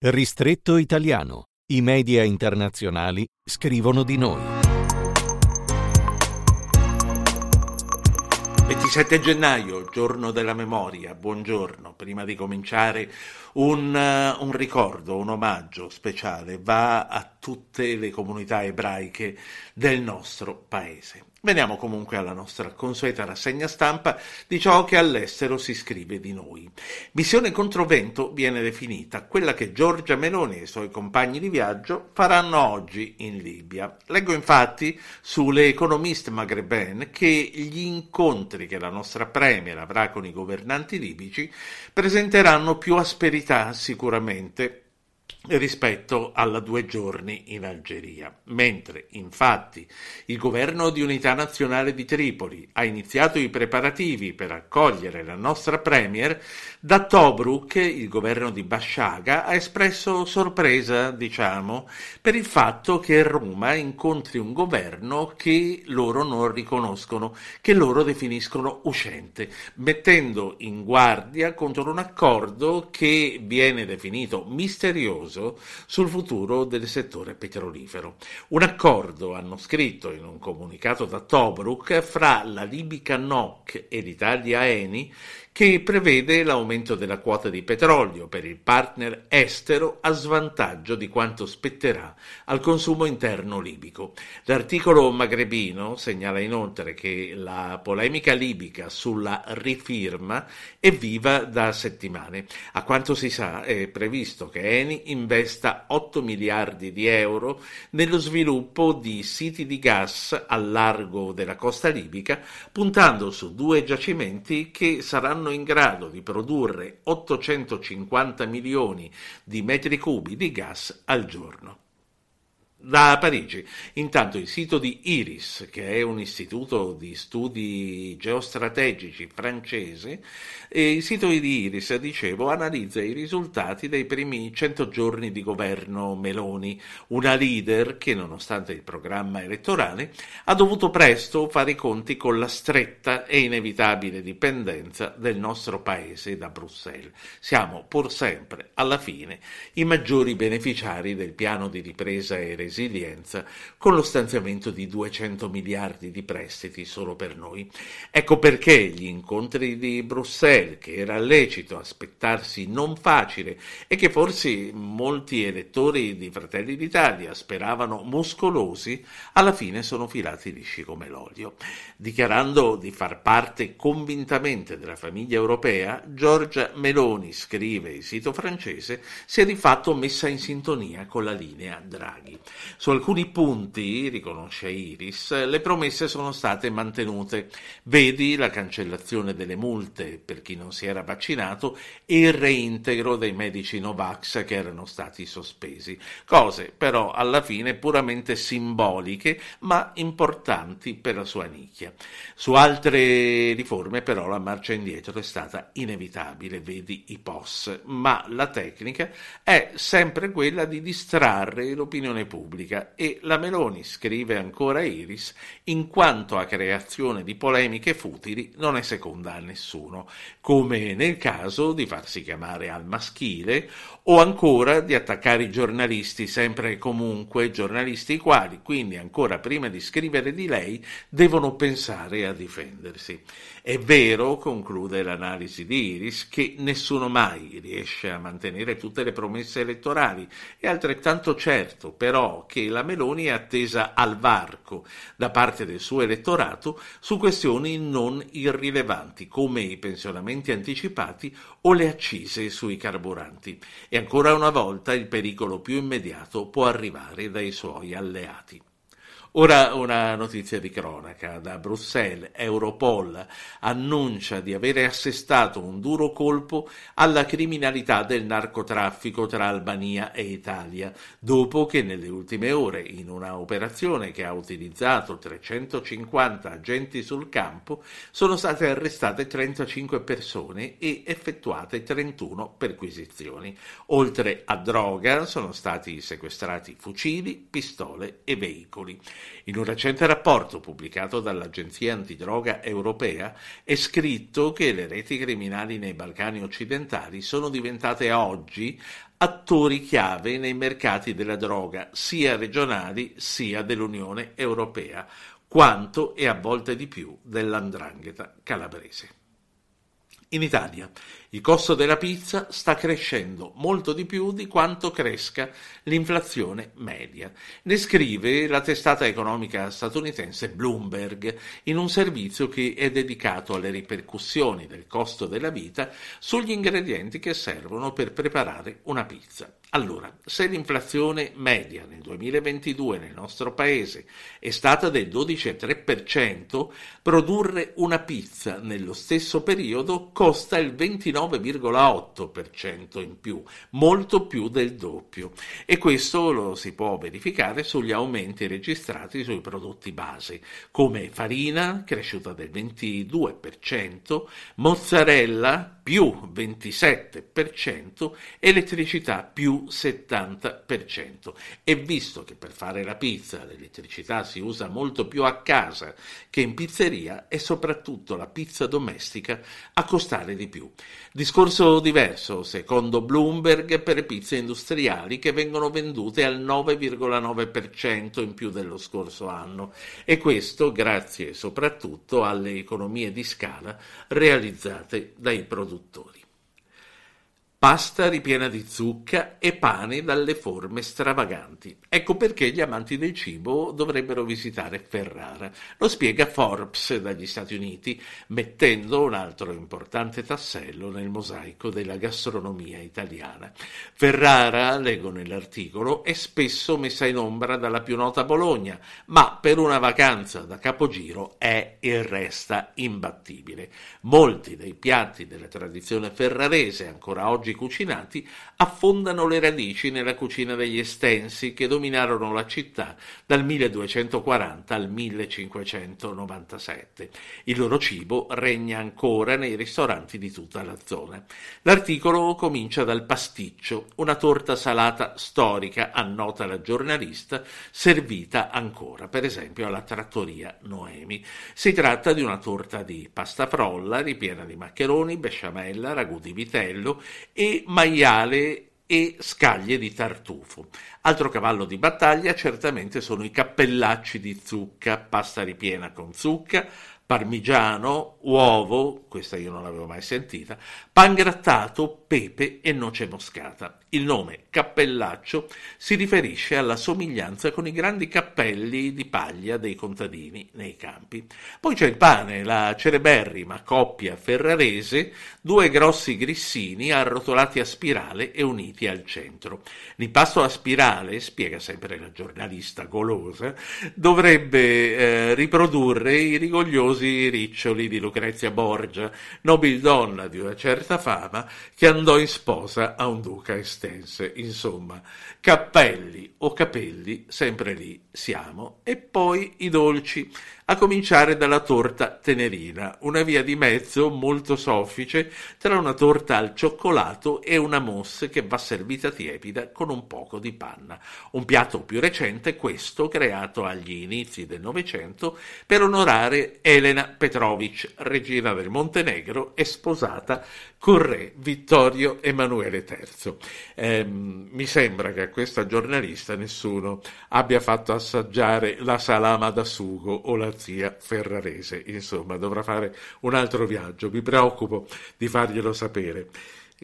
Ristretto italiano. I media internazionali scrivono di noi. 27 gennaio, giorno della memoria, buongiorno. Prima di cominciare un, uh, un, ricordo, un omaggio speciale va a tutte le comunità ebraiche del nostro paese. Veniamo comunque alla nostra consueta rassegna stampa di ciò che all'estero si scrive di noi. Missione controvento viene definita quella che Giorgia Meloni e i suoi compagni di viaggio faranno oggi in Libia. Leggo infatti sulle Economist Maghreben che gli incontri che la nostra Premier avrà con i governanti libici presenteranno più asperità sicuramente rispetto alla due giorni in Algeria, mentre infatti il governo di unità nazionale di Tripoli ha iniziato i preparativi per accogliere la nostra premier, da Tobruk il governo di Bashaga ha espresso sorpresa, diciamo, per il fatto che Roma incontri un governo che loro non riconoscono, che loro definiscono uscente, mettendo in guardia contro un accordo che viene definito misterioso consenso sul futuro del settore petrolifero. Un accordo, hanno scritto in un comunicato da Tobruk, fra la libica NOC e l'Italia Eni, che prevede l'aumento della quota di petrolio per il partner estero a svantaggio di quanto spetterà al consumo interno libico. L'articolo magrebino segnala inoltre che la polemica libica sulla rifirma è viva da settimane. A quanto si sa è previsto che Eni investa 8 miliardi di euro nello sviluppo di siti di gas al largo della costa libica, puntando su due giacimenti che saranno in grado di produrre 850 milioni di metri cubi di gas al giorno. Da Parigi, intanto il sito di IRIS, che è un istituto di studi geostrategici francese, il sito di IRIS, dicevo, analizza i risultati dei primi 100 giorni di governo Meloni, una leader che, nonostante il programma elettorale, ha dovuto presto fare i conti con la stretta e inevitabile dipendenza del nostro paese da Bruxelles. Siamo pur sempre, alla fine, i maggiori beneficiari del piano di ripresa e resilienza resilienza con lo stanziamento di 200 miliardi di prestiti solo per noi. Ecco perché gli incontri di Bruxelles, che era lecito aspettarsi non facile e che forse molti elettori di Fratelli d'Italia speravano muscolosi, alla fine sono filati lisci come l'olio. Dichiarando di far parte convintamente della famiglia europea, Giorgia Meloni, scrive il sito francese, si è di fatto messa in sintonia con la linea Draghi. Su alcuni punti, riconosce Iris, le promesse sono state mantenute. Vedi la cancellazione delle multe per chi non si era vaccinato e il reintegro dei medici Novax che erano stati sospesi. Cose però alla fine puramente simboliche ma importanti per la sua nicchia. Su altre riforme però la marcia indietro è stata inevitabile, vedi i POS, ma la tecnica è sempre quella di distrarre l'opinione pubblica pubblica e la Meloni, scrive ancora Iris, in quanto a creazione di polemiche futili non è seconda a nessuno, come nel caso di farsi chiamare al maschile o ancora di attaccare i giornalisti sempre e comunque, giornalisti i quali quindi ancora prima di scrivere di lei devono pensare a difendersi. È vero, conclude l'analisi di Iris, che nessuno mai riesce a mantenere tutte le promesse elettorali, è altrettanto certo però che la Meloni è attesa al varco da parte del suo elettorato su questioni non irrilevanti come i pensionamenti anticipati o le accise sui carburanti. E ancora una volta il pericolo più immediato può arrivare dai suoi alleati. Ora una notizia di cronaca. Da Bruxelles, Europol annuncia di avere assestato un duro colpo alla criminalità del narcotraffico tra Albania e Italia, dopo che nelle ultime ore, in una operazione che ha utilizzato 350 agenti sul campo, sono state arrestate 35 persone e effettuate 31 perquisizioni. Oltre a droga sono stati sequestrati fucili, pistole e veicoli. In un recente rapporto pubblicato dall'Agenzia Antidroga Europea è scritto che le reti criminali nei Balcani occidentali sono diventate oggi attori chiave nei mercati della droga, sia regionali sia dell'Unione Europea, quanto e a volte di più dell'andrangheta calabrese. In Italia il costo della pizza sta crescendo molto di più di quanto cresca l'inflazione media. Ne scrive la testata economica statunitense Bloomberg in un servizio che è dedicato alle ripercussioni del costo della vita sugli ingredienti che servono per preparare una pizza. Allora, se l'inflazione media nel 2022 nel nostro paese è stata del 12,3%, produrre una pizza nello stesso periodo costa il 29,8% in più, molto più del doppio. E questo lo si può verificare sugli aumenti registrati sui prodotti base, come farina cresciuta del 22%, mozzarella più 27%, elettricità più 70%. E visto che per fare la pizza l'elettricità si usa molto più a casa che in pizzeria, è soprattutto la pizza domestica a costare di più. Discorso diverso, secondo Bloomberg, per pizze industriali che vengono vendute al 9,9% in più dello scorso anno e questo grazie soprattutto alle economie di scala realizzate dai produttori. Pasta ripiena di zucca e pane dalle forme stravaganti. Ecco perché gli amanti del cibo dovrebbero visitare Ferrara. Lo spiega Forbes dagli Stati Uniti, mettendo un altro importante tassello nel mosaico della gastronomia italiana. Ferrara, leggo nell'articolo, è spesso messa in ombra dalla più nota Bologna, ma per una vacanza da capogiro è e resta imbattibile. Molti dei piatti della tradizione ferrarese ancora oggi oggi cucinati, affondano le radici nella cucina degli estensi che dominarono la città dal 1240 al 1597. Il loro cibo regna ancora nei ristoranti di tutta la zona. L'articolo comincia dal pasticcio, una torta salata storica, annota la giornalista, servita ancora, per esempio, alla trattoria Noemi. Si tratta di una torta di pasta frolla ripiena di maccheroni, besciamella, ragù di vitello e maiale e scaglie di tartufo. Altro cavallo di battaglia certamente sono i cappellacci di zucca, pasta ripiena con zucca, parmigiano, uovo, questa io non l'avevo mai sentita, pan grattato, pepe e noce moscata. Il nome cappellaccio si riferisce alla somiglianza con i grandi cappelli di paglia dei contadini nei campi. Poi c'è il pane, la cereberrima coppia ferrarese, due grossi grissini arrotolati a spirale e uniti al centro. L'impasto a spirale, spiega sempre la giornalista golosa, dovrebbe eh, riprodurre i rigogliosi riccioli di Lucrezia Borgia, nobildonna di una certa fama che andò in sposa a un duca estense, insomma, cappelli o capelli, sempre lì siamo, e poi i dolci a cominciare dalla torta tenerina, una via di mezzo molto soffice tra una torta al cioccolato e una mousse che va servita tiepida con un poco di panna. Un piatto più recente, questo, creato agli inizi del Novecento per onorare Elena Petrovic, regina del Montenegro e sposata con re Vittorio Emanuele III. Eh, mi sembra che a questa giornalista nessuno abbia fatto assaggiare la salama da sugo o la zia ferrarese. Insomma, dovrà fare un altro viaggio. Mi preoccupo di farglielo sapere.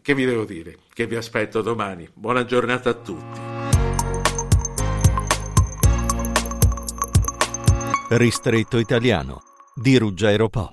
Che vi devo dire? Che vi aspetto domani. Buona giornata a tutti. Ristretto italiano di Ruggero Po.